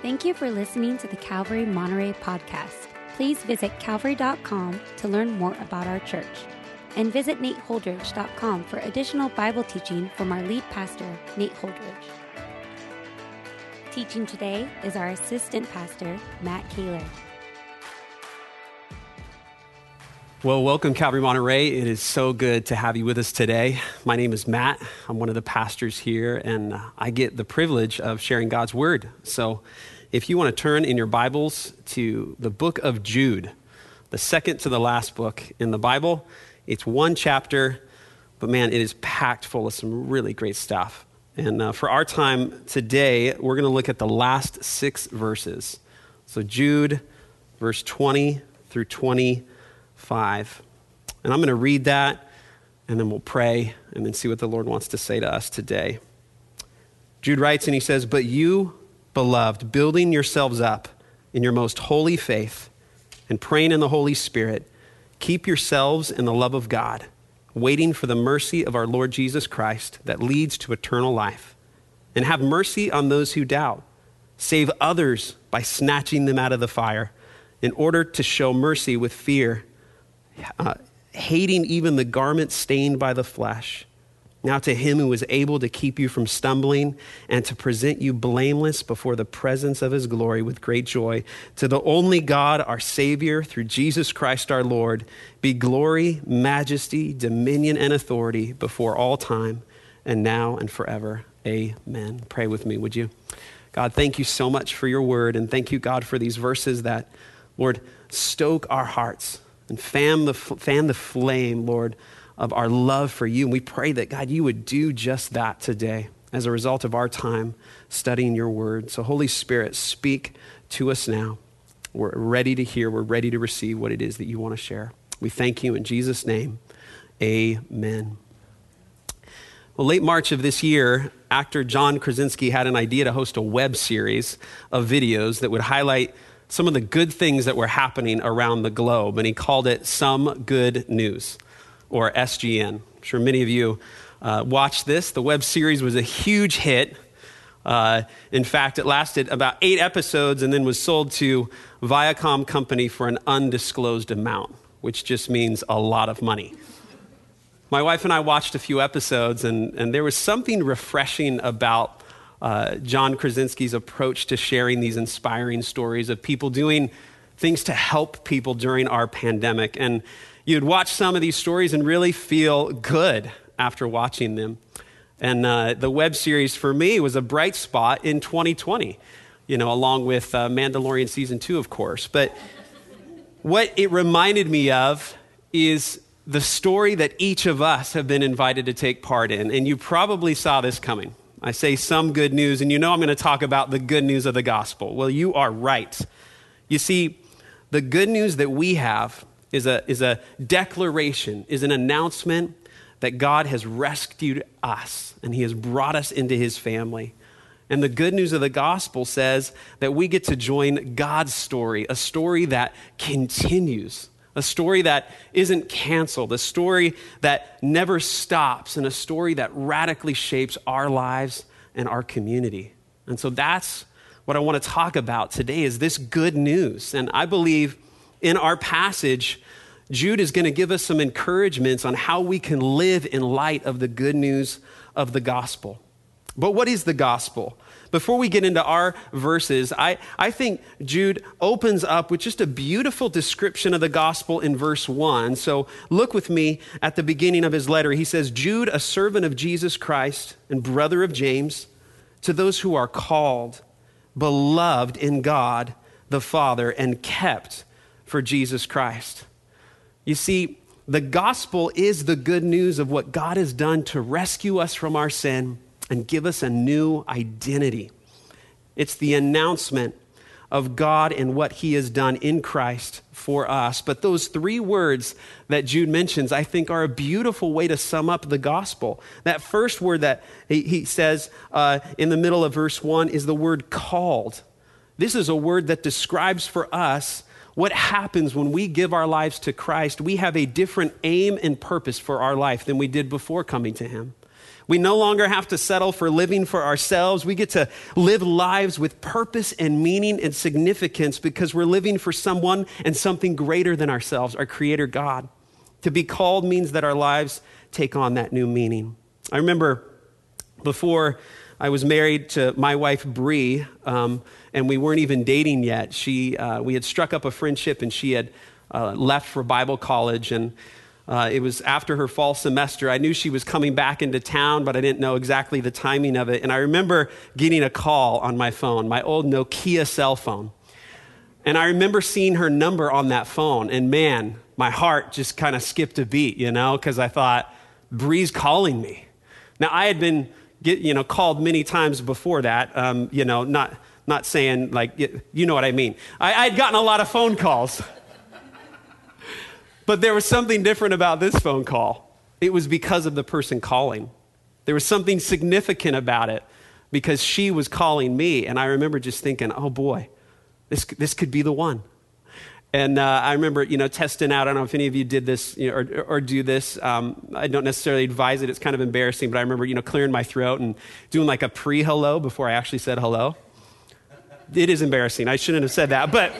Thank you for listening to the Calvary Monterey podcast. Please visit calvary.com to learn more about our church. And visit nateholdridge.com for additional Bible teaching from our lead pastor, Nate Holdridge. Teaching today is our assistant pastor, Matt Kaler. Well, welcome, Calvary Monterey. It is so good to have you with us today. My name is Matt. I'm one of the pastors here, and uh, I get the privilege of sharing God's word. So, if you want to turn in your Bibles to the book of Jude, the second to the last book in the Bible, it's one chapter, but man, it is packed full of some really great stuff. And uh, for our time today, we're going to look at the last six verses. So, Jude, verse 20 through 20. 5. And I'm going to read that, and then we'll pray, and then see what the Lord wants to say to us today. Jude writes, and he says, But you, beloved, building yourselves up in your most holy faith and praying in the Holy Spirit, keep yourselves in the love of God, waiting for the mercy of our Lord Jesus Christ that leads to eternal life. And have mercy on those who doubt. Save others by snatching them out of the fire, in order to show mercy with fear uh, hating even the garment stained by the flesh. Now, to him who is able to keep you from stumbling and to present you blameless before the presence of his glory with great joy, to the only God, our Savior, through Jesus Christ our Lord, be glory, majesty, dominion, and authority before all time and now and forever. Amen. Pray with me, would you? God, thank you so much for your word, and thank you, God, for these verses that, Lord, stoke our hearts and fan the, fan the flame, Lord, of our love for you. And we pray that, God, you would do just that today as a result of our time studying your word. So, Holy Spirit, speak to us now. We're ready to hear, we're ready to receive what it is that you want to share. We thank you in Jesus' name. Amen. Well, late March of this year, actor John Krasinski had an idea to host a web series of videos that would highlight some of the good things that were happening around the globe, and he called it Some Good News, or SGN. I'm sure many of you uh, watched this. The web series was a huge hit. Uh, in fact, it lasted about eight episodes and then was sold to Viacom Company for an undisclosed amount, which just means a lot of money. My wife and I watched a few episodes, and, and there was something refreshing about uh, John Krasinski's approach to sharing these inspiring stories of people doing things to help people during our pandemic. And you'd watch some of these stories and really feel good after watching them. And uh, the web series for me was a bright spot in 2020, you know, along with uh, Mandalorian season two, of course. But what it reminded me of is the story that each of us have been invited to take part in. And you probably saw this coming. I say some good news, and you know I'm going to talk about the good news of the gospel. Well, you are right. You see, the good news that we have is a, is a declaration, is an announcement that God has rescued us and He has brought us into His family. And the good news of the gospel says that we get to join God's story, a story that continues a story that isn't canceled, a story that never stops, and a story that radically shapes our lives and our community. And so that's what I want to talk about today is this good news. And I believe in our passage, Jude is going to give us some encouragements on how we can live in light of the good news of the gospel. But what is the gospel? Before we get into our verses, I, I think Jude opens up with just a beautiful description of the gospel in verse 1. So look with me at the beginning of his letter. He says, Jude, a servant of Jesus Christ and brother of James, to those who are called, beloved in God the Father, and kept for Jesus Christ. You see, the gospel is the good news of what God has done to rescue us from our sin and give us a new identity. It's the announcement of God and what he has done in Christ for us. But those three words that Jude mentions, I think, are a beautiful way to sum up the gospel. That first word that he, he says uh, in the middle of verse one is the word called. This is a word that describes for us what happens when we give our lives to Christ. We have a different aim and purpose for our life than we did before coming to him. We no longer have to settle for living for ourselves. We get to live lives with purpose and meaning and significance because we're living for someone and something greater than ourselves, our Creator God. To be called means that our lives take on that new meaning. I remember before I was married to my wife, Bree, um, and we weren't even dating yet. She, uh, we had struck up a friendship, and she had uh, left for Bible college. And uh, it was after her fall semester. I knew she was coming back into town, but I didn't know exactly the timing of it. And I remember getting a call on my phone, my old Nokia cell phone. And I remember seeing her number on that phone. And man, my heart just kind of skipped a beat, you know, because I thought, Bree's calling me. Now, I had been get, you know, called many times before that, um, you know, not, not saying like, you know what I mean. I, I'd gotten a lot of phone calls. But there was something different about this phone call. It was because of the person calling. There was something significant about it because she was calling me. And I remember just thinking, oh boy, this, this could be the one. And uh, I remember, you know, testing out. I don't know if any of you did this you know, or, or, do this. Um, I don't necessarily advise it. It's kind of embarrassing, but I remember, you know, clearing my throat and doing like a pre-hello before I actually said hello. It is embarrassing. I shouldn't have said that, but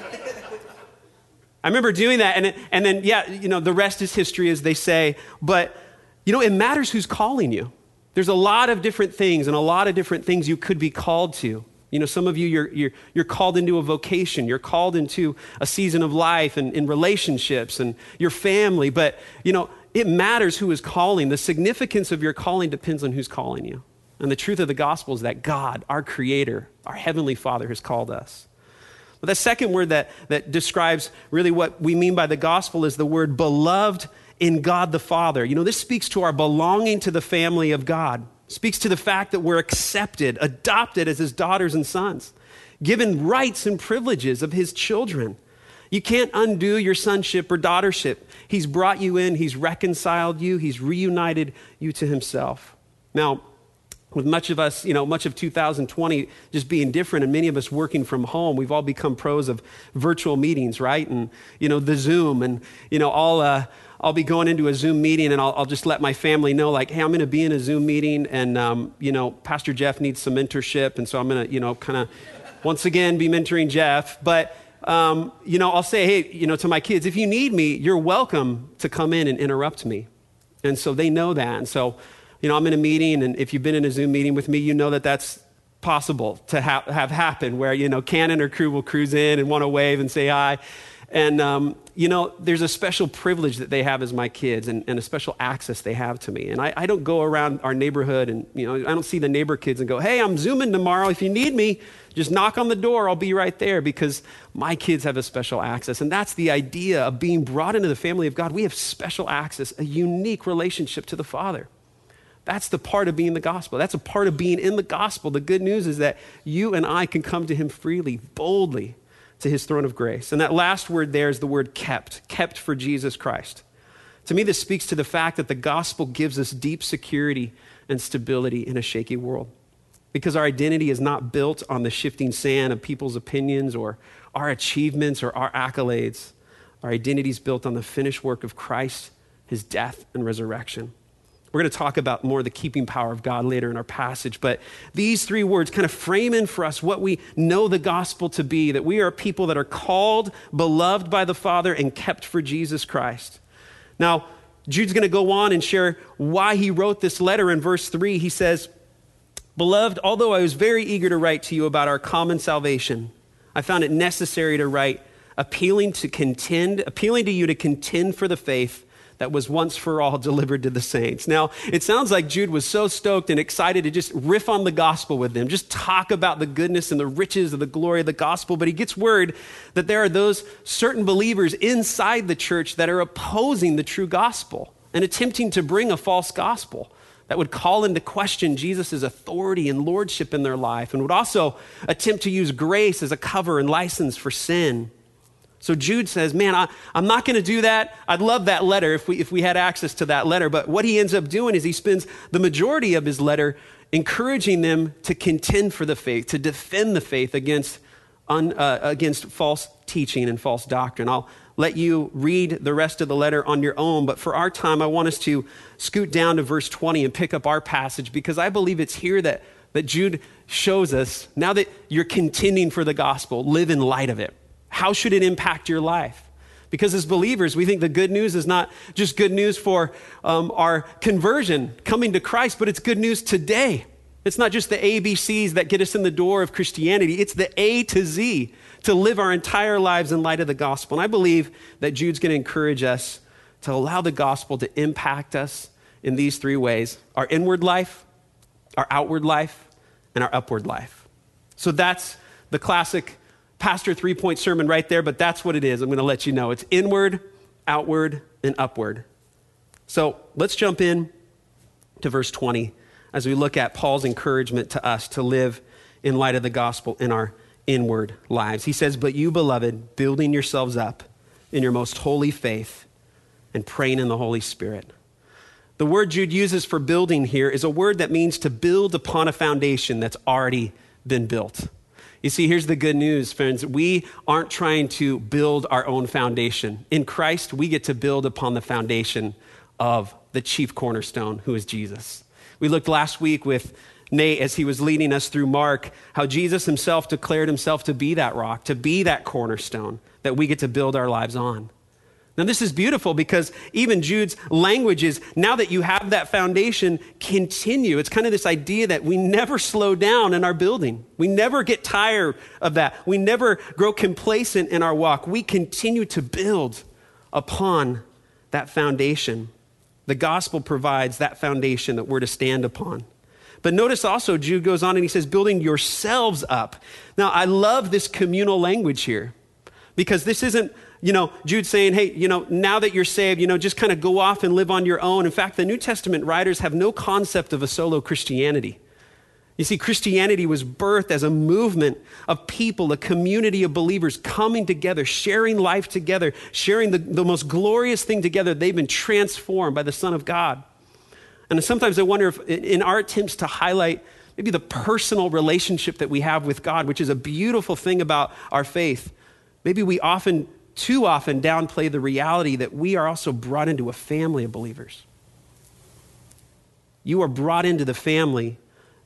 I remember doing that, and, and then, yeah, you know, the rest is history, as they say. But, you know, it matters who's calling you. There's a lot of different things and a lot of different things you could be called to. You know, some of you, you're, you're, you're called into a vocation. You're called into a season of life and in relationships and your family. But, you know, it matters who is calling. The significance of your calling depends on who's calling you. And the truth of the gospel is that God, our Creator, our Heavenly Father, has called us. But the second word that, that describes really what we mean by the gospel is the word beloved in God the Father. You know, this speaks to our belonging to the family of God, speaks to the fact that we're accepted, adopted as his daughters and sons, given rights and privileges of his children. You can't undo your sonship or daughtership. He's brought you in, he's reconciled you, he's reunited you to himself. Now, with much of us, you know, much of 2020 just being different and many of us working from home, we've all become pros of virtual meetings, right? And, you know, the Zoom and, you know, I'll, uh, I'll be going into a Zoom meeting and I'll, I'll just let my family know, like, hey, I'm going to be in a Zoom meeting and, um, you know, Pastor Jeff needs some mentorship. And so I'm going to, you know, kind of once again be mentoring Jeff. But, um, you know, I'll say, hey, you know, to my kids, if you need me, you're welcome to come in and interrupt me. And so they know that. And so, you know, I'm in a meeting, and if you've been in a Zoom meeting with me, you know that that's possible to ha- have happen where, you know, Canon or crew will cruise in and want to wave and say hi. And, um, you know, there's a special privilege that they have as my kids and, and a special access they have to me. And I, I, don't go around our neighborhood and, you know, I don't see the neighbor kids and go, hey, I'm zooming tomorrow. If you need me, just knock on the door. I'll be right there because my kids have a special access. And that's the idea of being brought into the family of God. We have special access, a unique relationship to the Father. That's the part of being the gospel. That's a part of being in the gospel. The good news is that you and I can come to him freely, boldly to his throne of grace. And that last word there is the word kept, kept for Jesus Christ. To me, this speaks to the fact that the gospel gives us deep security and stability in a shaky world. Because our identity is not built on the shifting sand of people's opinions or our achievements or our accolades. Our identity is built on the finished work of Christ, his death and resurrection. We're going to talk about more the keeping power of God later in our passage, but these three words kind of frame in for us what we know the gospel to be that we are people that are called, beloved by the Father, and kept for Jesus Christ. Now, Jude's going to go on and share why he wrote this letter in verse 3. He says, Beloved, although I was very eager to write to you about our common salvation, I found it necessary to write, appealing to contend, appealing to you to contend for the faith that was once for all delivered to the saints. Now, it sounds like Jude was so stoked and excited to just riff on the gospel with them, just talk about the goodness and the riches of the glory of the gospel. But he gets word that there are those certain believers inside the church that are opposing the true gospel and attempting to bring a false gospel that would call into question Jesus' authority and lordship in their life and would also attempt to use grace as a cover and license for sin. So Jude says, Man, I, am not going to do that. I'd love that letter if we, if we had access to that letter. But what he ends up doing is he spends the majority of his letter encouraging them to contend for the faith, to defend the faith against, un, uh, against false teaching and false doctrine. I'll let you read the rest of the letter on your own. But for our time, I want us to scoot down to verse 20 and pick up our passage because I believe it's here that, that Jude shows us now that you're contending for the gospel, live in light of it. How should it impact your life? Because as believers, we think the good news is not just good news for um, our conversion, coming to Christ, but it's good news today. It's not just the ABCs that get us in the door of Christianity, it's the A to Z to live our entire lives in light of the gospel. And I believe that Jude's going to encourage us to allow the gospel to impact us in these three ways our inward life, our outward life, and our upward life. So that's the classic pastor three point sermon right there, but that's what it is. I'm going to let you know. It's inward, outward, and upward. So let's jump in to verse 20 as we look at Paul's encouragement to us to live in light of the gospel in our inward lives. He says, But you, beloved, building yourselves up in your most holy faith and praying in the Holy Spirit. The word Jude uses for building here is a word that means to build upon a foundation that's already been built. You see, here's the good news, friends. We aren't trying to build our own foundation. In Christ, we get to build upon the foundation of the chief cornerstone, who is Jesus. We looked last week with Nate as he was leading us through Mark, how Jesus himself declared himself to be that rock, to be that cornerstone that we get to build our lives on. Now, this is beautiful because even Jude's language is now that you have that foundation, continue. It's kind of this idea that we never slow down in our building. We never get tired of that. We never grow complacent in our walk. We continue to build upon that foundation. The gospel provides that foundation that we're to stand upon. But notice also, Jude goes on and he says, building yourselves up. Now, I love this communal language here because this isn't you know, Jude saying, hey, you know, now that you're saved, you know, just kind of go off and live on your own. In fact, the New Testament writers have no concept of a solo Christianity. You see, Christianity was birthed as a movement of people, a community of believers coming together, sharing life together, sharing the, the most glorious thing together. They've been transformed by the Son of God. And sometimes I wonder if, in our attempts to highlight maybe the personal relationship that we have with God, which is a beautiful thing about our faith, maybe we often too often downplay the reality that we are also brought into a family of believers. You are brought into the family,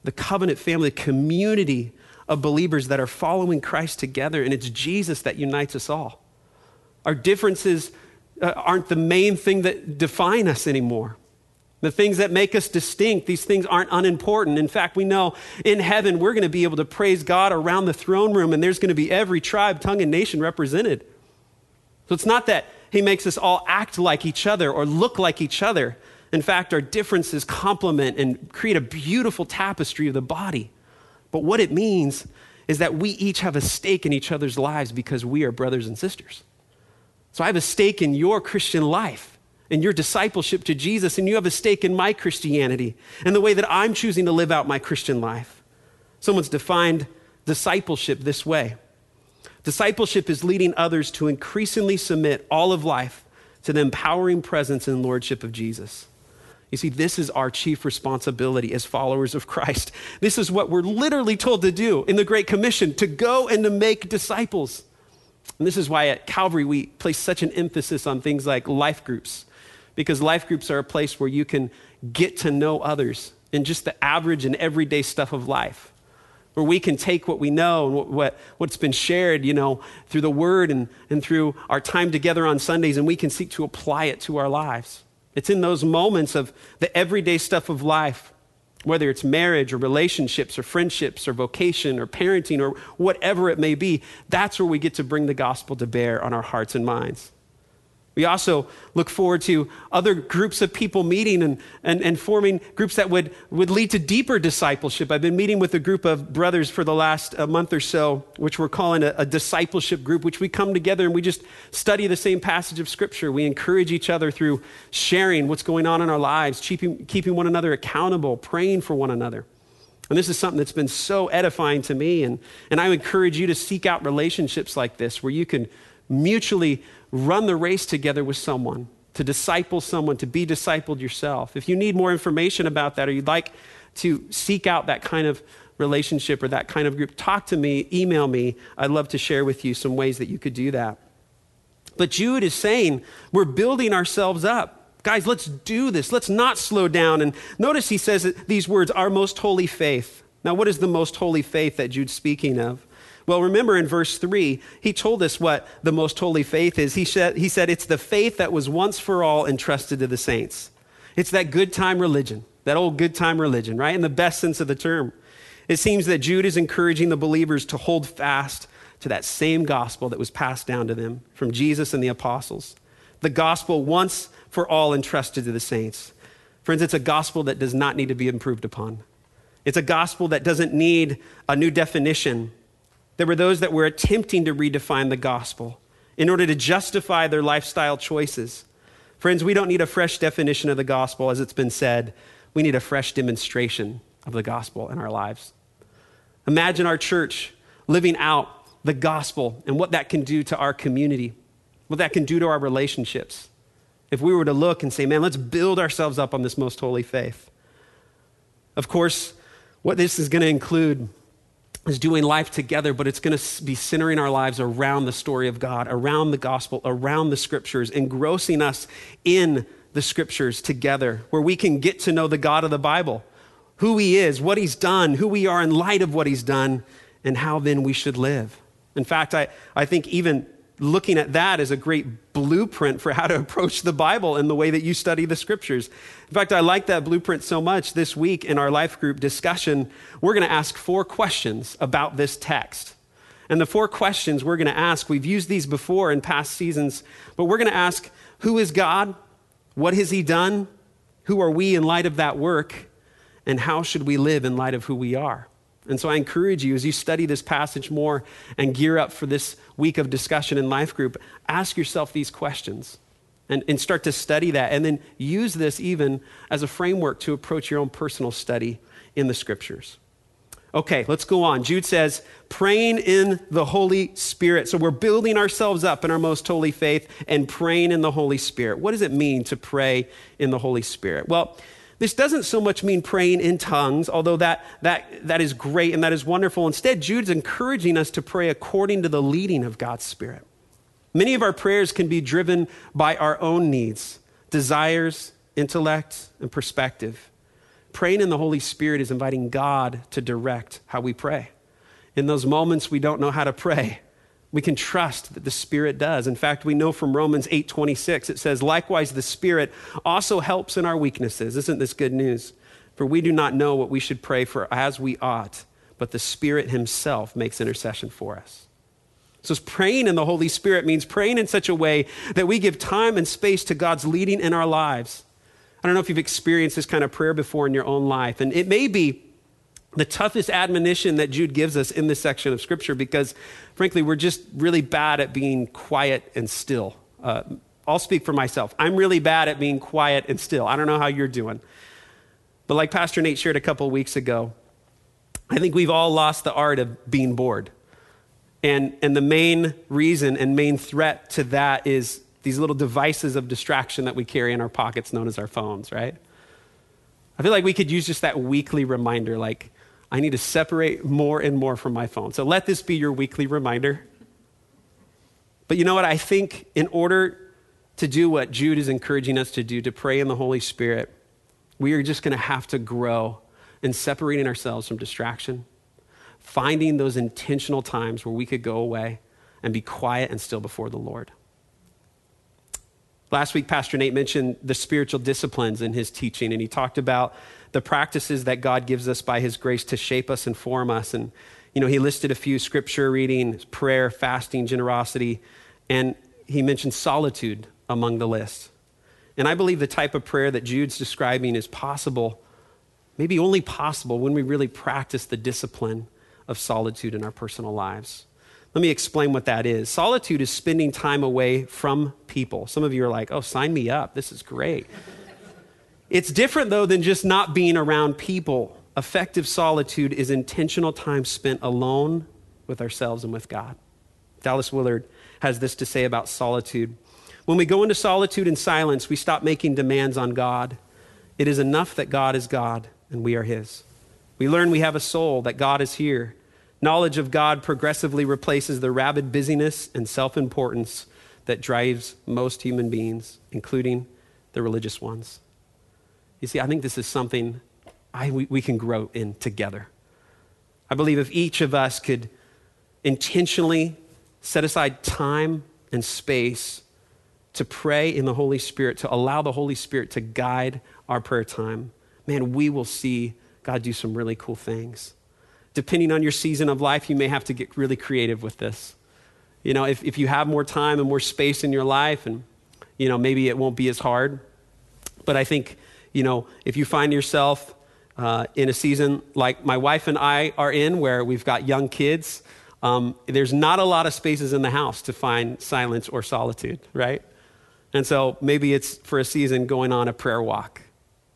the covenant family, community of believers that are following Christ together, and it's Jesus that unites us all. Our differences uh, aren't the main thing that define us anymore. The things that make us distinct, these things aren't unimportant. In fact, we know in heaven we're going to be able to praise God around the throne room, and there's going to be every tribe, tongue, and nation represented. So it's not that he makes us all act like each other or look like each other. In fact, our differences complement and create a beautiful tapestry of the body. But what it means is that we each have a stake in each other's lives because we are brothers and sisters. So I have a stake in your Christian life, and your discipleship to Jesus, and you have a stake in my Christianity and the way that I'm choosing to live out my Christian life. Someone's defined discipleship this way Discipleship is leading others to increasingly submit all of life to the empowering presence and lordship of Jesus. You see, this is our chief responsibility as followers of Christ. This is what we're literally told to do in the Great Commission to go and to make disciples. And this is why at Calvary we place such an emphasis on things like life groups, because life groups are a place where you can get to know others in just the average and everyday stuff of life where we can take what we know and what, what's been shared, you know, through the word and, and through our time together on Sundays, and we can seek to apply it to our lives. It's in those moments of the everyday stuff of life, whether it's marriage or relationships or friendships or vocation or parenting or whatever it may be, that's where we get to bring the gospel to bear on our hearts and minds. We also look forward to other groups of people meeting and, and, and forming groups that would, would lead to deeper discipleship. I've been meeting with a group of brothers for the last uh, month or so, which we're calling a, a discipleship group, which we come together and we just study the same passage of Scripture. We encourage each other through sharing what's going on in our lives, keeping, keeping one another accountable, praying for one another. And this is something that's been so edifying to me. And, and I encourage you to seek out relationships like this where you can mutually run the race together with someone, to disciple someone, to be discipled yourself. If you need more information about that or you'd like to seek out that kind of relationship or that kind of group, talk to me, email me. I'd love to share with you some ways that you could do that. But Jude is saying, we're building ourselves up. Guys, let's do this. Let's not slow down. And notice he says these words, our most holy faith. Now, what is the most holy faith that Jude's speaking of? Well, remember in verse 3, he told us what the most holy faith is. He said, he said it's the faith that was once for all entrusted to the saints. It's that good time religion, that old good time religion, right? In the best sense of the term. It seems that Jude is encouraging the believers to hold fast to that same gospel that was passed down to them from Jesus and the apostles. The gospel once for all entrusted to the saints. Friends, it's a gospel that does not need to be improved upon. It's a gospel that doesn't need a new definition. There were those that were attempting to redefine the gospel in order to justify their lifestyle choices. Friends, we don't need a fresh definition of the gospel, as it's been said. We need a fresh demonstration of the gospel in our lives. Imagine our church living out the gospel and what that can do to our community, what that can do to our relationships. If we were to look and say, man, let's build ourselves up on this most holy faith. Of course, what this is going to include is doing life together, but it's going to be centering our lives around the story of God, around the gospel, around the scriptures, engrossing us in the scriptures together, where we can get to know the God of the Bible, who he is, what he's done, who we are in light of what he's done, and how then we should live. In fact, I, I think even looking at that is a great blueprint for how to approach the Bible and the way that you study the scriptures. In fact, I like that blueprint so much. This week in our life group discussion, we're going to ask four questions about this text. And the four questions we're going to ask, we've used these before in past seasons, but we're going to ask who is God? What has He done? Who are we in light of that work? And how should we live in light of who we are? And so I encourage you as you study this passage more and gear up for this week of discussion in life group, ask yourself these questions and, and start to study that. And then use this even as a framework to approach your own personal study in the scriptures. Okay, let's go on. Jude says, praying in the Holy Spirit. So we're building ourselves up in our most holy faith and praying in the Holy Spirit. What does it mean to pray in the Holy Spirit? Well, this doesn't so much mean praying in tongues, although that, that, that is great and that is wonderful. Instead, Jude's encouraging us to pray according to the leading of God's Spirit. Many of our prayers can be driven by our own needs, desires, intellect, and perspective. Praying in the Holy Spirit is inviting God to direct how we pray. In those moments we don't know how to pray, we can trust that the Spirit does. In fact, we know from Romans 8:26 it says, "Likewise the Spirit also helps in our weaknesses." Isn't this good news? For we do not know what we should pray for as we ought, but the Spirit himself makes intercession for us. So praying in the Holy Spirit means praying in such a way that we give time and space to God's leading in our lives. I don't know if you've experienced this kind of prayer before in your own life, and it may be the toughest admonition that Jude gives us in this section of Scripture because, frankly, we're just really bad at being quiet and still. Uh, I'll speak for myself. I'm really bad at being quiet and still. I don't know how you're doing. But, like Pastor Nate shared a couple weeks ago, I think we've all lost the art of being bored. And, and the main reason and main threat to that is these little devices of distraction that we carry in our pockets known as our phones, right? I feel like we could use just that weekly reminder like, I need to separate more and more from my phone. So let this be your weekly reminder. But you know what? I think in order to do what Jude is encouraging us to do, to pray in the Holy Spirit, we are just going to have to grow in separating ourselves from distraction, finding those intentional times where we could go away and be quiet and still before the Lord. Last week, Pastor Nate mentioned the spiritual disciplines in his teaching, and he talked about the practices that God gives us by his grace to shape us and form us. And, you know, he listed a few scripture reading, prayer, fasting, generosity, and he mentioned solitude among the list. And I believe the type of prayer that Jude's describing is possible, maybe only possible, when we really practice the discipline of solitude in our personal lives. Let me explain what that is. Solitude is spending time away from people. Some of you are like, oh, sign me up. This is great. It's different, though, than just not being around people. Effective solitude is intentional time spent alone with ourselves and with God. Dallas Willard has this to say about solitude. When we go into solitude and silence, we stop making demands on God. It is enough that God is God and we are His. We learn we have a soul, that God is here Knowledge of God progressively replaces the rabid busyness and self importance that drives most human beings, including the religious ones. You see, I think this is something I, we, we can grow in together. I believe if each of us could intentionally set aside time and space to pray in the Holy Spirit, to allow the Holy Spirit to guide our prayer time, man, we will see God do some really cool things. Depending on your season of life, you may have to get really creative with this. You know, if, if you have more time and more space in your life, and, you know, maybe it won't be as hard. But I think, you know, if you find yourself uh, in a season like my wife and I are in, where we've got young kids, um, there's not a lot of spaces in the house to find silence or solitude, right? And so maybe it's for a season going on a prayer walk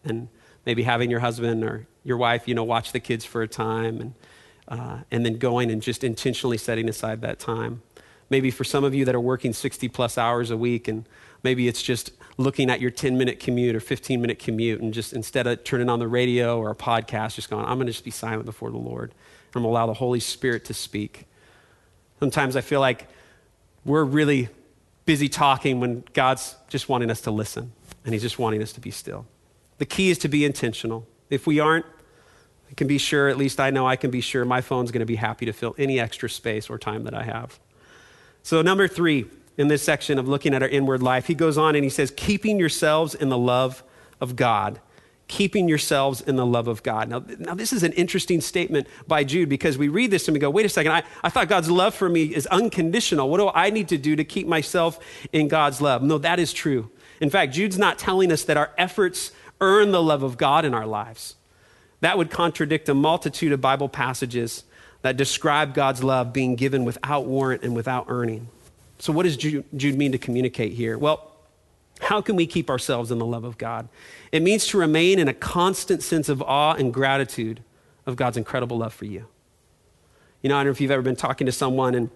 and maybe having your husband or your wife, you know, watch the kids for a time and, uh, and then going and just intentionally setting aside that time. Maybe for some of you that are working 60 plus hours a week and maybe it's just looking at your 10 minute commute or 15 minute commute and just instead of turning on the radio or a podcast, just going, I'm going to just be silent before the Lord. I'm going to allow the Holy Spirit to speak. Sometimes I feel like we're really busy talking when God's just wanting us to listen and He's just wanting us to be still. The key is to be intentional. If we aren't, I can be sure, at least I know I can be sure, my phone's going to be happy to fill any extra space or time that I have. So, number three in this section of looking at our inward life, he goes on and he says, keeping yourselves in the love of God keeping yourselves in the love of God. Now, now, this is an interesting statement by Jude because we read this and we go, wait a second, I, I thought God's love for me is unconditional. What do I need to do to keep myself in God's love? No, that is true. In fact, Jude's not telling us that our efforts earn the love of God in our lives. That would contradict a multitude of Bible passages that describe God's love being given without warrant and without earning. So, what does Jude, Jude mean to communicate here? Well, how can we keep ourselves in the love of God? It means to remain in a constant sense of awe and gratitude of God's incredible love for you. You know, I don't know if you've ever been talking to someone and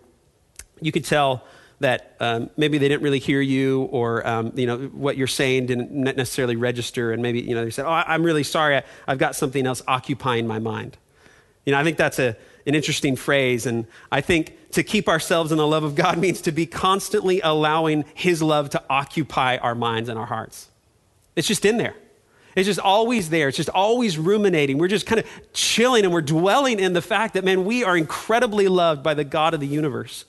you could tell that um, maybe they didn't really hear you or um, you know what you're saying didn't necessarily register and maybe you know they said oh i'm really sorry I, i've got something else occupying my mind you know i think that's a, an interesting phrase and i think to keep ourselves in the love of God means to be constantly allowing His love to occupy our minds and our hearts. It's just in there. It's just always there. It's just always ruminating. We're just kind of chilling and we're dwelling in the fact that, man, we are incredibly loved by the God of the universe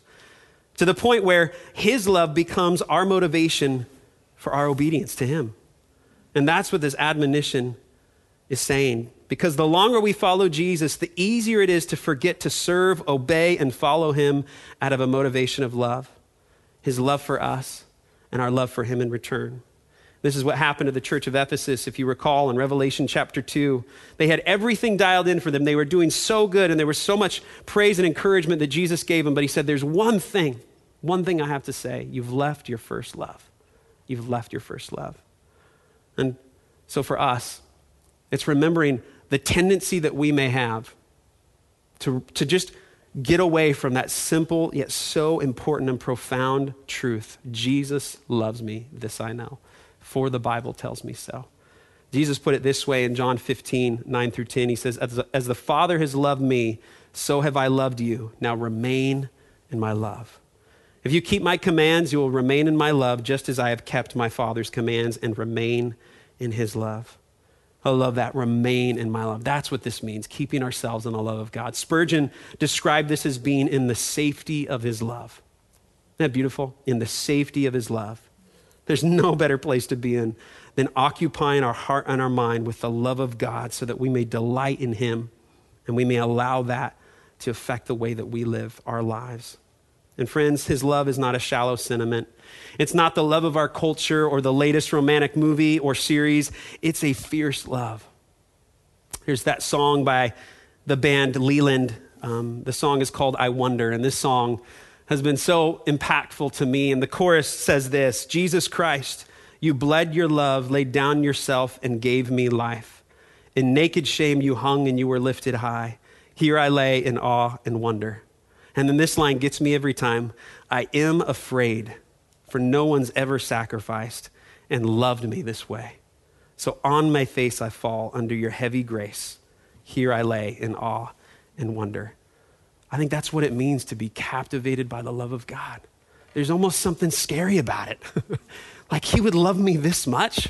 to the point where His love becomes our motivation for our obedience to Him. And that's what this admonition is saying because the longer we follow Jesus, the easier it is to forget to serve, obey, and follow him out of a motivation of love his love for us and our love for him in return. This is what happened to the church of Ephesus, if you recall, in Revelation chapter 2. They had everything dialed in for them. They were doing so good, and there was so much praise and encouragement that Jesus gave them. But he said, There's one thing, one thing I have to say. You've left your first love. You've left your first love. And so for us, it's remembering the tendency that we may have to, to just get away from that simple yet so important and profound truth Jesus loves me, this I know, for the Bible tells me so. Jesus put it this way in John 15, 9 through 10. He says, As as the Father has loved me, so have I loved you. Now remain in my love. If you keep my commands, you will remain in my love, just as I have kept my Father's commands and remain in his love. I love that. Remain in my love. That's what this means, keeping ourselves in the love of God. Spurgeon described this as being in the safety of his love. Isn't that beautiful? In the safety of his love. There's no better place to be in than occupying our heart and our mind with the love of God so that we may delight in him and we may allow that to affect the way that we live our lives. And friends, his love is not a shallow sentiment. It's not the love of our culture or the latest romantic movie or series. It's a fierce love. Here's that song by the band Leeland. Um, the song is called I Wonder, and this song has been so impactful to me. And the chorus says this Jesus Christ, you bled your love, laid down yourself, and gave me life. In naked shame you hung and you were lifted high. Here I lay in awe and wonder. And then this line gets me every time I am afraid for no one's ever sacrificed and loved me this way. So on my face I fall under your heavy grace. Here I lay in awe and wonder. I think that's what it means to be captivated by the love of God, there's almost something scary about it. like he would love me this much.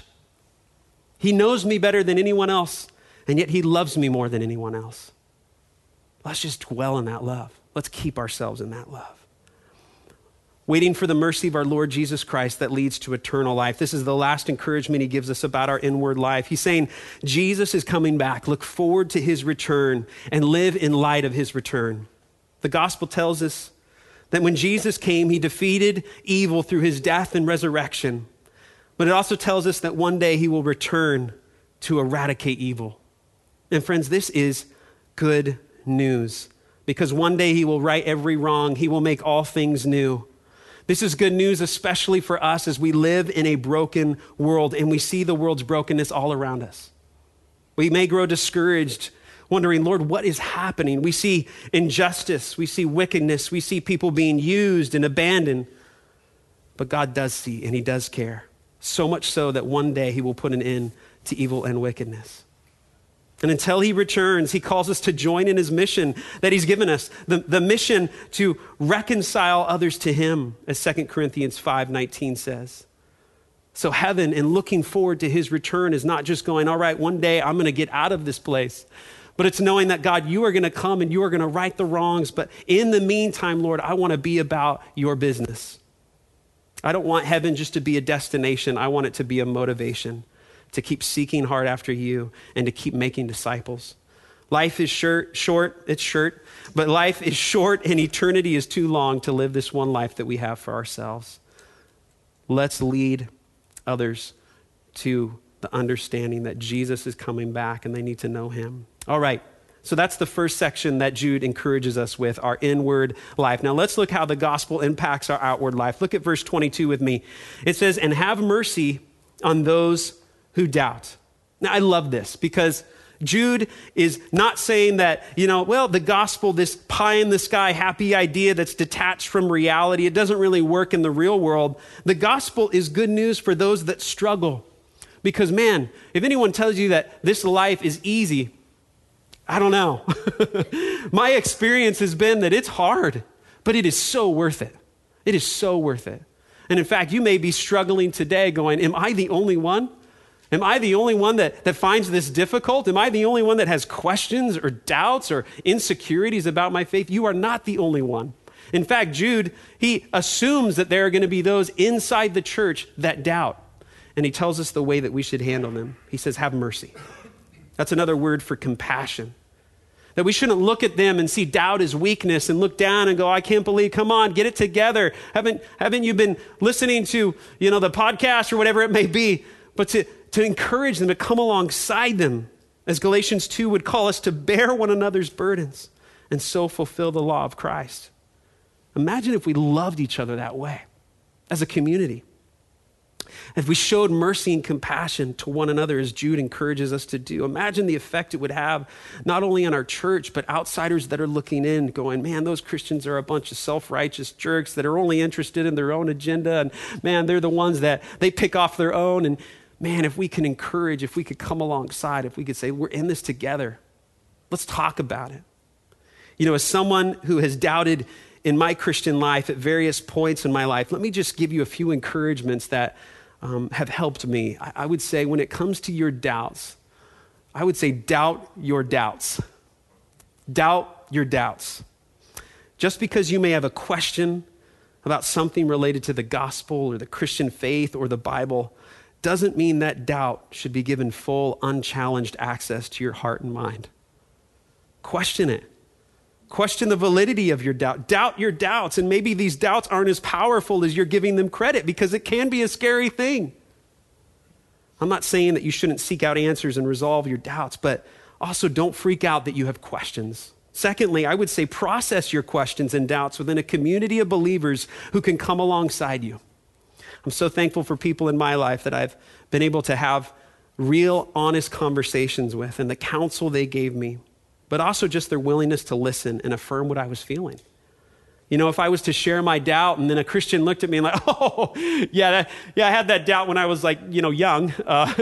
He knows me better than anyone else, and yet he loves me more than anyone else. Let's just dwell in that love. Let's keep ourselves in that love waiting for the mercy of our Lord Jesus Christ that leads to eternal life. This is the last encouragement he gives us about our inward life. He's saying, Jesus is coming back. Look forward to his return and live in light of his return. The gospel tells us that when Jesus came, he defeated evil through his death and resurrection. But it also tells us that one day he will return to eradicate evil. And friends, this is good news because one day he will right every wrong, he will make all things new. This is good news, especially for us as we live in a broken world and we see the world's brokenness all around us. We may grow discouraged, wondering, Lord, what is happening? We see injustice, we see wickedness, we see people being used and abandoned. But God does see and He does care. So much so that one day He will put an end to evil and wickedness. And until he returns, he calls us to join in his mission that he's given us, the, the mission to reconcile others to him, as 2 Corinthians 5:19 says. So heaven and looking forward to his return is not just going, all right, one day I'm going to get out of this place. But it's knowing that God, you are going to come and you are going to right the wrongs. But in the meantime, Lord, I want to be about your business. I don't want heaven just to be a destination. I want it to be a motivation to keep seeking hard after you and to keep making disciples. Life is short, short, it's short, but life is short and eternity is too long to live this one life that we have for ourselves. Let's lead others to the understanding that Jesus is coming back and they need to know him. All right. So that's the first section that Jude encourages us with, our inward life. Now let's look how the gospel impacts our outward life. Look at verse 22 with me. It says, And have mercy on those who doubt. Now, I love this because Jude is not saying that, you know, well, the gospel, this pie in the sky happy idea that's detached from reality, it doesn't really work in the real world. The gospel is good news for those that struggle. Because, man, if anyone tells you that this life is easy, I don't know. My experience has been that it's hard, but it is so worth it. It is so worth it. And in fact, you may be struggling today going, Am I the only one? Am I the only one that, that finds this difficult? Am I the only one that has questions or doubts or insecurities about my faith? You are not the only one. In fact, Jude, he assumes that there are going to be those inside the church that doubt. And he tells us the way that we should handle them. He says, Have mercy. That's another word for compassion. That we shouldn't look at them and see doubt as weakness and look down and go, I can't believe, come on, get it together. Haven't, haven't you been listening to, you know, the podcast or whatever it may be? But to, to encourage them, to come alongside them, as Galatians 2 would call us to bear one another's burdens and so fulfill the law of Christ. Imagine if we loved each other that way as a community. If we showed mercy and compassion to one another, as Jude encourages us to do, imagine the effect it would have not only on our church, but outsiders that are looking in, going, man, those Christians are a bunch of self righteous jerks that are only interested in their own agenda. And man, they're the ones that they pick off their own. And man, if we can encourage, if we could come alongside, if we could say, we're in this together, let's talk about it. You know, as someone who has doubted in my Christian life at various points in my life, let me just give you a few encouragements that um, have helped me. I, I would say, when it comes to your doubts, I would say, doubt your doubts. Doubt your doubts. Just because you may have a question about something related to the gospel or the Christian faith or the Bible, doesn't mean that doubt should be given full, unchallenged access to your heart and mind. Question it. Question the validity of your doubt. Doubt your doubts. And maybe these doubts aren't as powerful as you're giving them credit because it can be a scary thing. I'm not saying that you shouldn't seek out answers and resolve your doubts, but also don't freak out that you have questions. Secondly, I would say process your questions and doubts within a community of believers who can come alongside you. I'm so thankful for people in my life that I've been able to have real, honest conversations with and the counsel they gave me, but also just their willingness to listen and affirm what I was feeling. You know, if I was to share my doubt and then a Christian looked at me and like, oh, yeah, that, yeah, I had that doubt when I was like, you know, young. Uh,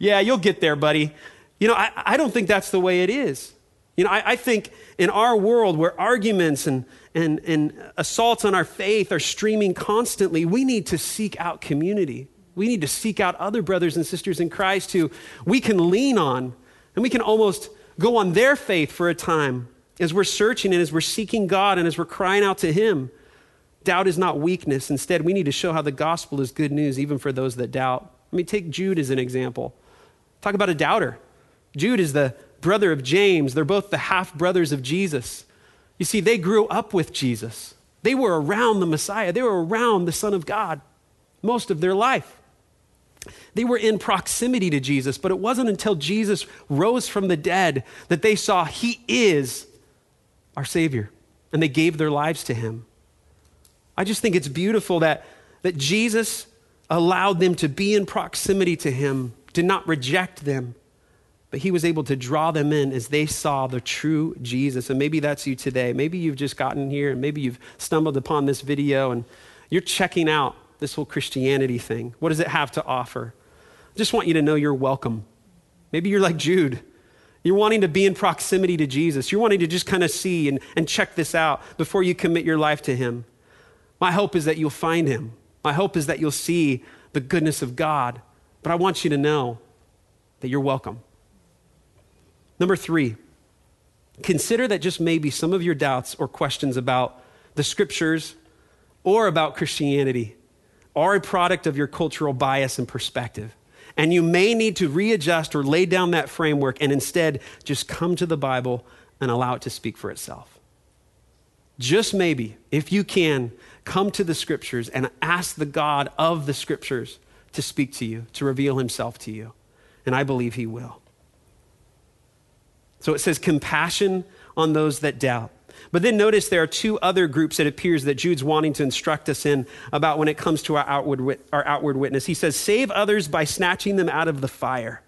yeah, you'll get there, buddy. You know, I, I don't think that's the way it is. You know, I, I, think in our world where arguments and, and, and assaults on our faith are streaming constantly, we need to seek out community. We need to seek out other brothers and sisters in Christ who we can lean on and we can almost go on their faith for a time as we're searching and as we're seeking God and as we're crying out to Him. Doubt is not weakness. Instead, we need to show how the gospel is good news even for those that doubt. Let me take Jude as an example. Talk about a doubter. Jude is the brother of James. They're both the half brothers of Jesus. You see, they grew up with Jesus. They were around the Messiah, they were around the Son of God most of their life. They were in proximity to Jesus, but it wasn't until Jesus rose from the dead that they saw he is our Savior, and they gave their lives to him. I just think it's beautiful that, that Jesus allowed them to be in proximity to him, did not reject them, but he was able to draw them in as they saw the true Jesus. And maybe that's you today. Maybe you've just gotten here and maybe you've stumbled upon this video and you're checking out this whole Christianity thing. What does it have to offer? I just want you to know you're welcome. Maybe you're like Jude. You're wanting to be in proximity to Jesus. You're wanting to just kind of see and, and check this out before you commit your life to Him. My hope is that you'll find Him. My hope is that you'll see the goodness of God. But I want you to know that you're welcome. Number three, consider that just maybe some of your doubts or questions about the scriptures or about Christianity are a product of your cultural bias and perspective. And you may need to readjust or lay down that framework and instead just come to the Bible and allow it to speak for itself. Just maybe, if you can, come to the scriptures and ask the God of the scriptures to speak to you, to reveal himself to you. And I believe he will. So it says compassion on those that doubt. But then notice there are two other groups it appears that Jude's wanting to instruct us in about when it comes to our outward, our outward witness. He says, Save others by snatching them out of the fire.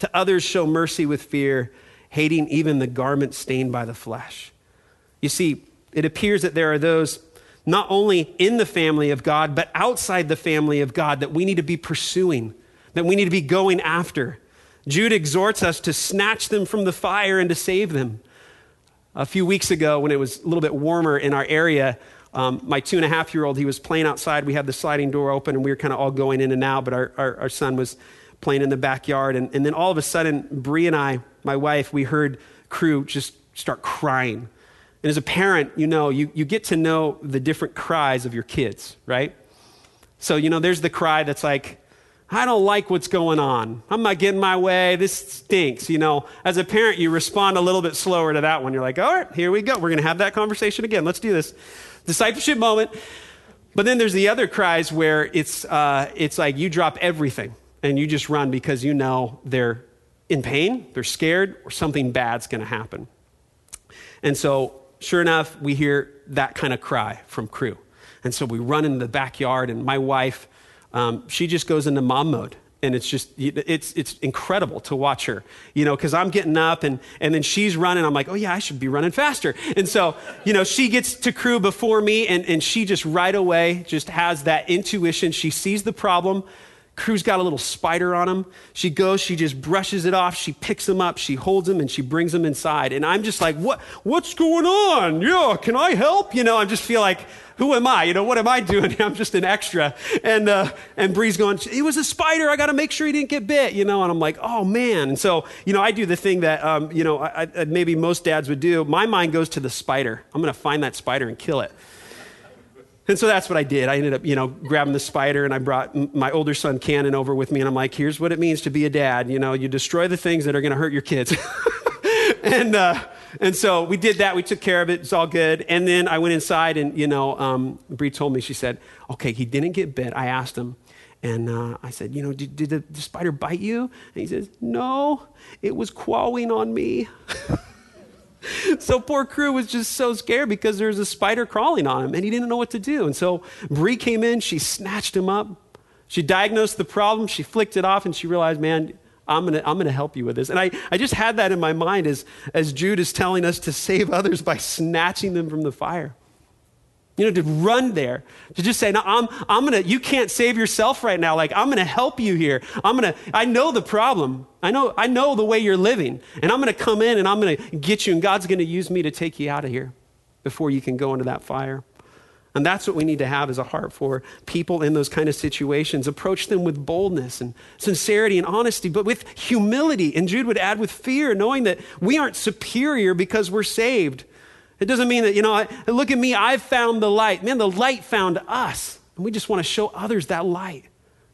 To others, show mercy with fear, hating even the garment stained by the flesh. You see, it appears that there are those not only in the family of God, but outside the family of God that we need to be pursuing, that we need to be going after. Jude exhorts us to snatch them from the fire and to save them. A few weeks ago, when it was a little bit warmer in our area, um, my two and a half year old, he was playing outside. We had the sliding door open and we were kind of all going in and out, but our, our, our son was playing in the backyard. And, and then all of a sudden, Bree and I, my wife, we heard Crew just start crying. And as a parent, you know, you, you get to know the different cries of your kids, right? So, you know, there's the cry that's like, I don't like what's going on. I'm not getting my way. This stinks. You know, as a parent, you respond a little bit slower to that one. You're like, all right, here we go. We're going to have that conversation again. Let's do this. Discipleship moment. But then there's the other cries where it's, uh, it's like you drop everything and you just run because you know they're in pain, they're scared, or something bad's going to happen. And so, sure enough, we hear that kind of cry from crew. And so we run into the backyard, and my wife, um, she just goes into mom mode and it's just it's it's incredible to watch her you know because i'm getting up and and then she's running. I'm like oh yeah i should be running faster. And so you know she gets to crew before me and and she just right away just has that intuition. She sees the problem crew's got a little spider on him she goes she just brushes it off she picks him up she holds him and she brings him inside and i'm just like what what's going on yeah can i help you know i just feel like who am I? You know, what am I doing? I'm just an extra. And, uh, and Bree's going, he was a spider. I got to make sure he didn't get bit, you know? And I'm like, oh man. And so, you know, I do the thing that, um, you know, I, I, maybe most dads would do. My mind goes to the spider. I'm going to find that spider and kill it. And so that's what I did. I ended up, you know, grabbing the spider and I brought my older son Cannon over with me and I'm like, here's what it means to be a dad. You know, you destroy the things that are going to hurt your kids. and, uh, and so we did that. We took care of it. It's all good. And then I went inside, and you know, um, Bree told me. She said, "Okay, he didn't get bit." I asked him, and uh, I said, "You know, did, did the, the, spider bite you?" And he says, "No, it was crawling on me." so poor crew was just so scared because there was a spider crawling on him, and he didn't know what to do. And so Bree came in. She snatched him up. She diagnosed the problem. She flicked it off, and she realized, man, I'm to I'm to help you with this. And I, I just had that in my mind as, as Jude is telling us to save others by snatching them from the fire. You know, to run there, to just say, no, I'm, I'm gonna, you can't save yourself right now. Like, I'm gonna help you here. I'm gonna, I know the problem. I know, I know the way you're living. And I'm gonna come in and I'm gonna get you, and God's gonna use me to take you out of here before you can go into that fire. And that's what we need to have as a heart for people in those kind of situations. Approach them with boldness and sincerity and honesty, but with humility. And Jude would add with fear, knowing that we aren't superior because we're saved. It doesn't mean that, you know, look at me, I've found the light. Man, the light found us. And we just want to show others that light.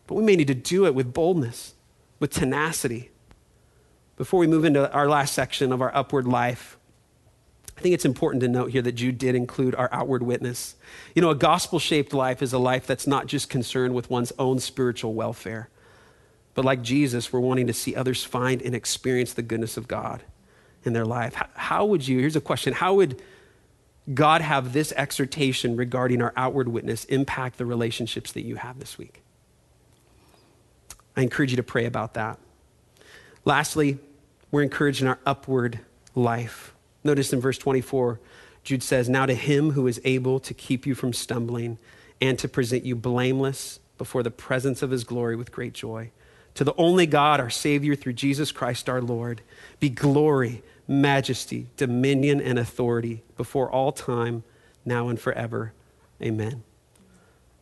But we may need to do it with boldness, with tenacity. Before we move into our last section of our upward life, I think it's important to note here that Jude did include our outward witness. You know, a gospel shaped life is a life that's not just concerned with one's own spiritual welfare, but like Jesus, we're wanting to see others find and experience the goodness of God in their life. How, how would you, here's a question, how would God have this exhortation regarding our outward witness impact the relationships that you have this week? I encourage you to pray about that. Lastly, we're encouraged in our upward life. Notice in verse 24, Jude says, Now to him who is able to keep you from stumbling and to present you blameless before the presence of his glory with great joy. To the only God, our Savior, through Jesus Christ our Lord, be glory majesty, dominion, and authority before all time, now and forever. Amen.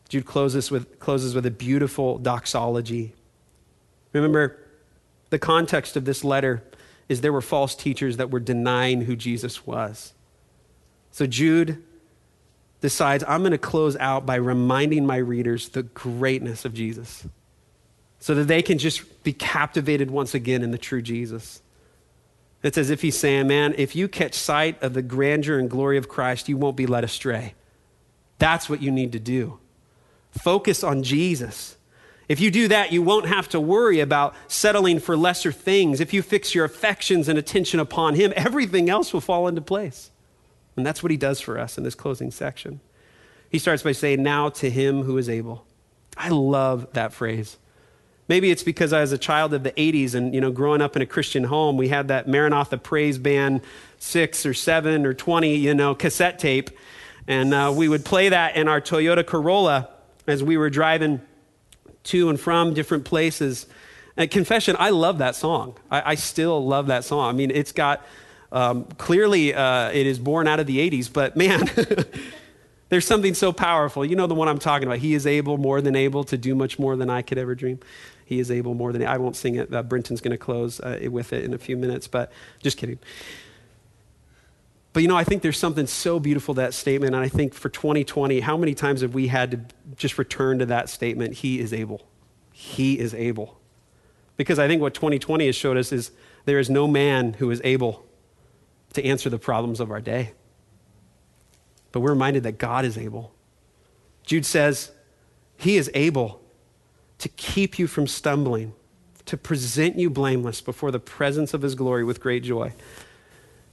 Jude closes with, closes with a beautiful doxology. Remember, the context of this letter is there were false teachers that were denying who Jesus was. So Jude decides, I'm going to close out by reminding my readers the greatness of Jesus so that they can just be captivated once again in the true Jesus. It's as if he's saying, man, if you catch sight of the grandeur and glory of Christ, you won't be led astray. That's what you need to do. Focus on Jesus. If you do that, you won't have to worry about settling for lesser things. If you fix your affections and attention upon Him, everything else will fall into place. And that's what He does for us in this closing section. He starts by saying, Now to Him who is able. I love that phrase. Maybe it's because I was a child of the 80s and, you know, growing up in a Christian home, we had that Maranatha Praise Band six or seven or 20, you know, cassette tape. And uh, we would play that in our Toyota Corolla as we were driving to and from different places. And confession, I love that song. I, I still love that song. I mean, it's got, um, clearly, uh, it is born out of the 80s, but man, there's something so powerful. You know the one I'm talking about. He is able, more than able, to do much more than I could ever dream. He is able more than I won't sing it. Uh, Brenton's going to close uh, with it in a few minutes, but just kidding. But you know, I think there's something so beautiful that statement, and I think for 2020, how many times have we had to just return to that statement? He is able. He is able. Because I think what 2020 has showed us is there is no man who is able to answer the problems of our day. But we're reminded that God is able. Jude says, He is able to keep you from stumbling, to present you blameless before the presence of his glory with great joy.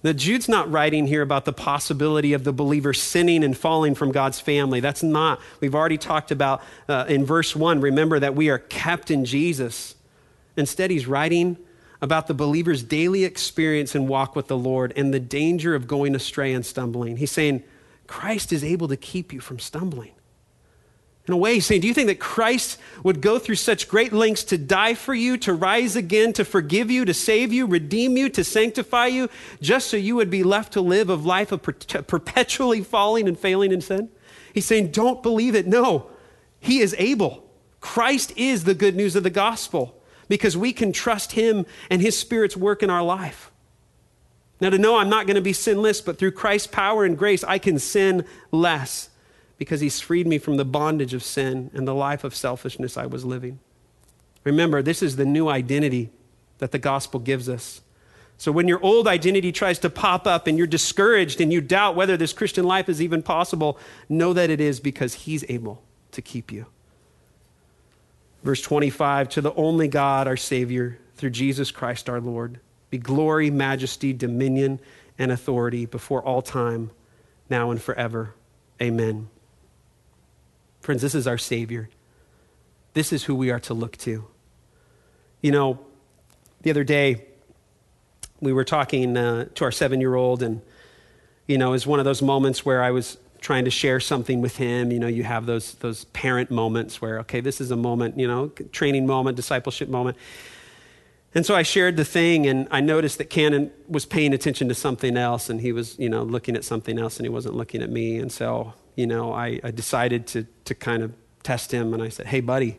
Now, Jude's not writing here about the possibility of the believer sinning and falling from God's family. That's not. We've already talked about uh, in verse 1. Remember that we are kept in Jesus. Instead, he's writing about the believer's daily experience and walk with the Lord and the danger of going astray and stumbling. He's saying, Christ is able to keep you from stumbling. In a way, he's saying, Do you think that Christ would go through such great lengths to die for you, to rise again, to forgive you, to save you, redeem you, to sanctify you, just so you would be left to live a life of perpetually falling and failing in sin? He's saying, Don't believe it. No, he is able. Christ is the good news of the gospel because we can trust him and his spirit's work in our life. Now, to know I'm not going to be sinless, but through Christ's power and grace, I can sin less because he's freed me from the bondage of sin and the life of selfishness I was living. Remember, this is the new identity that the gospel gives us. So when your old identity tries to pop up and you're discouraged and you doubt whether this Christian life is even possible, know that it is because he's able to keep you. Verse 25 To the only God, our Savior, through Jesus Christ our Lord, be glory, majesty, dominion, and authority before all time, now and forever. Amen. Friends, this is our Savior. This is who we are to look to. You know, the other day, we were talking uh, to our seven year old, and, you know, it was one of those moments where I was trying to share something with him. You know, you have those, those parent moments where, okay, this is a moment, you know, training moment, discipleship moment. And so I shared the thing, and I noticed that Cannon was paying attention to something else, and he was, you know, looking at something else, and he wasn't looking at me. And so, you know, I, I decided to, to kind of test him, and I said, hey, buddy,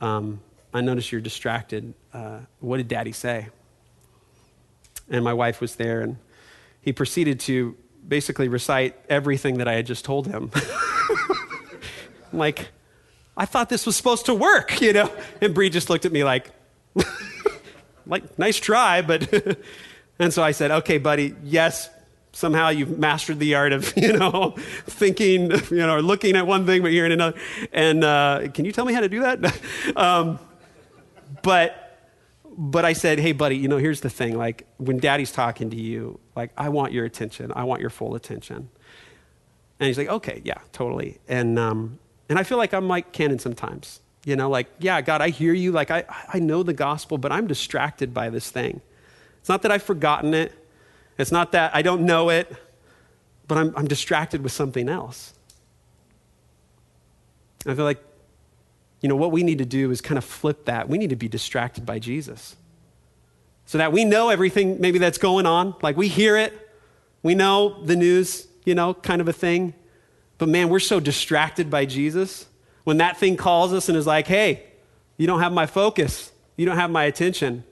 um, I noticed you're distracted. Uh, what did daddy say? And my wife was there, and he proceeded to basically recite everything that I had just told him. like, I thought this was supposed to work, you know? And Bree just looked at me like, like, nice try, but. and so I said, okay, buddy, yes, somehow you've mastered the art of, you know, thinking, you know, or looking at one thing but hearing another. And uh, can you tell me how to do that? um, but but I said, hey, buddy, you know, here's the thing. Like, when daddy's talking to you, like, I want your attention. I want your full attention. And he's like, okay, yeah, totally. And, um, and I feel like I'm like Cannon sometimes. You know, like, yeah, God, I hear you. Like, I, I know the gospel, but I'm distracted by this thing. It's not that I've forgotten it, it's not that I don't know it, but I'm, I'm distracted with something else. I feel like you know, what we need to do is kind of flip that. We need to be distracted by Jesus. So that we know everything maybe that's going on. Like we hear it, we know the news, you know, kind of a thing. But man, we're so distracted by Jesus. When that thing calls us and is like, hey, you don't have my focus, you don't have my attention.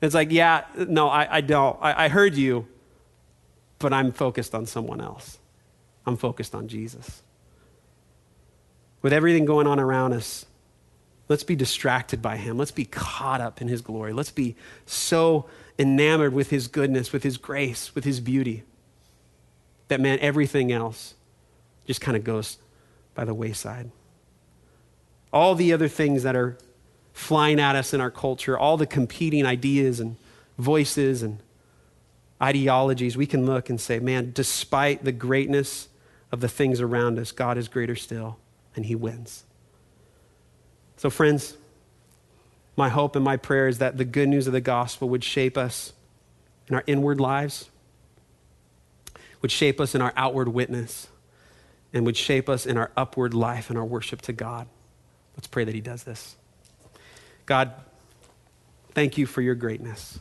It's like, yeah, no, I, I don't. I, I heard you, but I'm focused on someone else. I'm focused on Jesus. With everything going on around us, Let's be distracted by him. Let's be caught up in his glory. Let's be so enamored with his goodness, with his grace, with his beauty, that, man, everything else just kind of goes by the wayside. All the other things that are flying at us in our culture, all the competing ideas and voices and ideologies, we can look and say, man, despite the greatness of the things around us, God is greater still, and he wins. So, friends, my hope and my prayer is that the good news of the gospel would shape us in our inward lives, would shape us in our outward witness, and would shape us in our upward life and our worship to God. Let's pray that He does this. God, thank you for your greatness.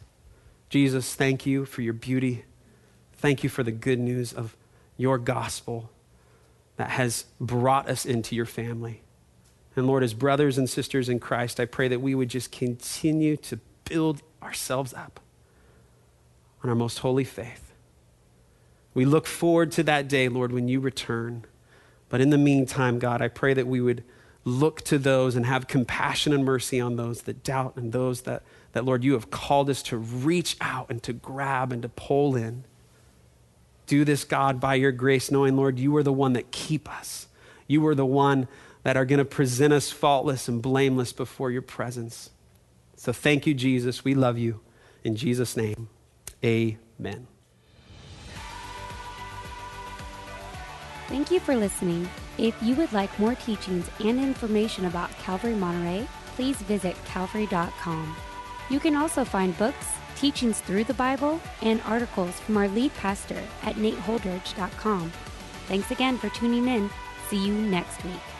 Jesus, thank you for your beauty. Thank you for the good news of your gospel that has brought us into your family. And Lord, as brothers and sisters in Christ, I pray that we would just continue to build ourselves up on our most holy faith. We look forward to that day, Lord, when you return. But in the meantime, God, I pray that we would look to those and have compassion and mercy on those that doubt and those that, that, Lord, you have called us to reach out and to grab and to pull in. Do this, God, by your grace, knowing, Lord, you are the one that keep us. You are the one that are going to present us faultless and blameless before your presence. So thank you, Jesus. We love you. In Jesus' name, amen. Thank you for listening. If you would like more teachings and information about Calvary Monterey, please visit calvary.com. You can also find books, teachings through the Bible, and articles from our lead pastor at nateholdridge.com. Thanks again for tuning in. See you next week.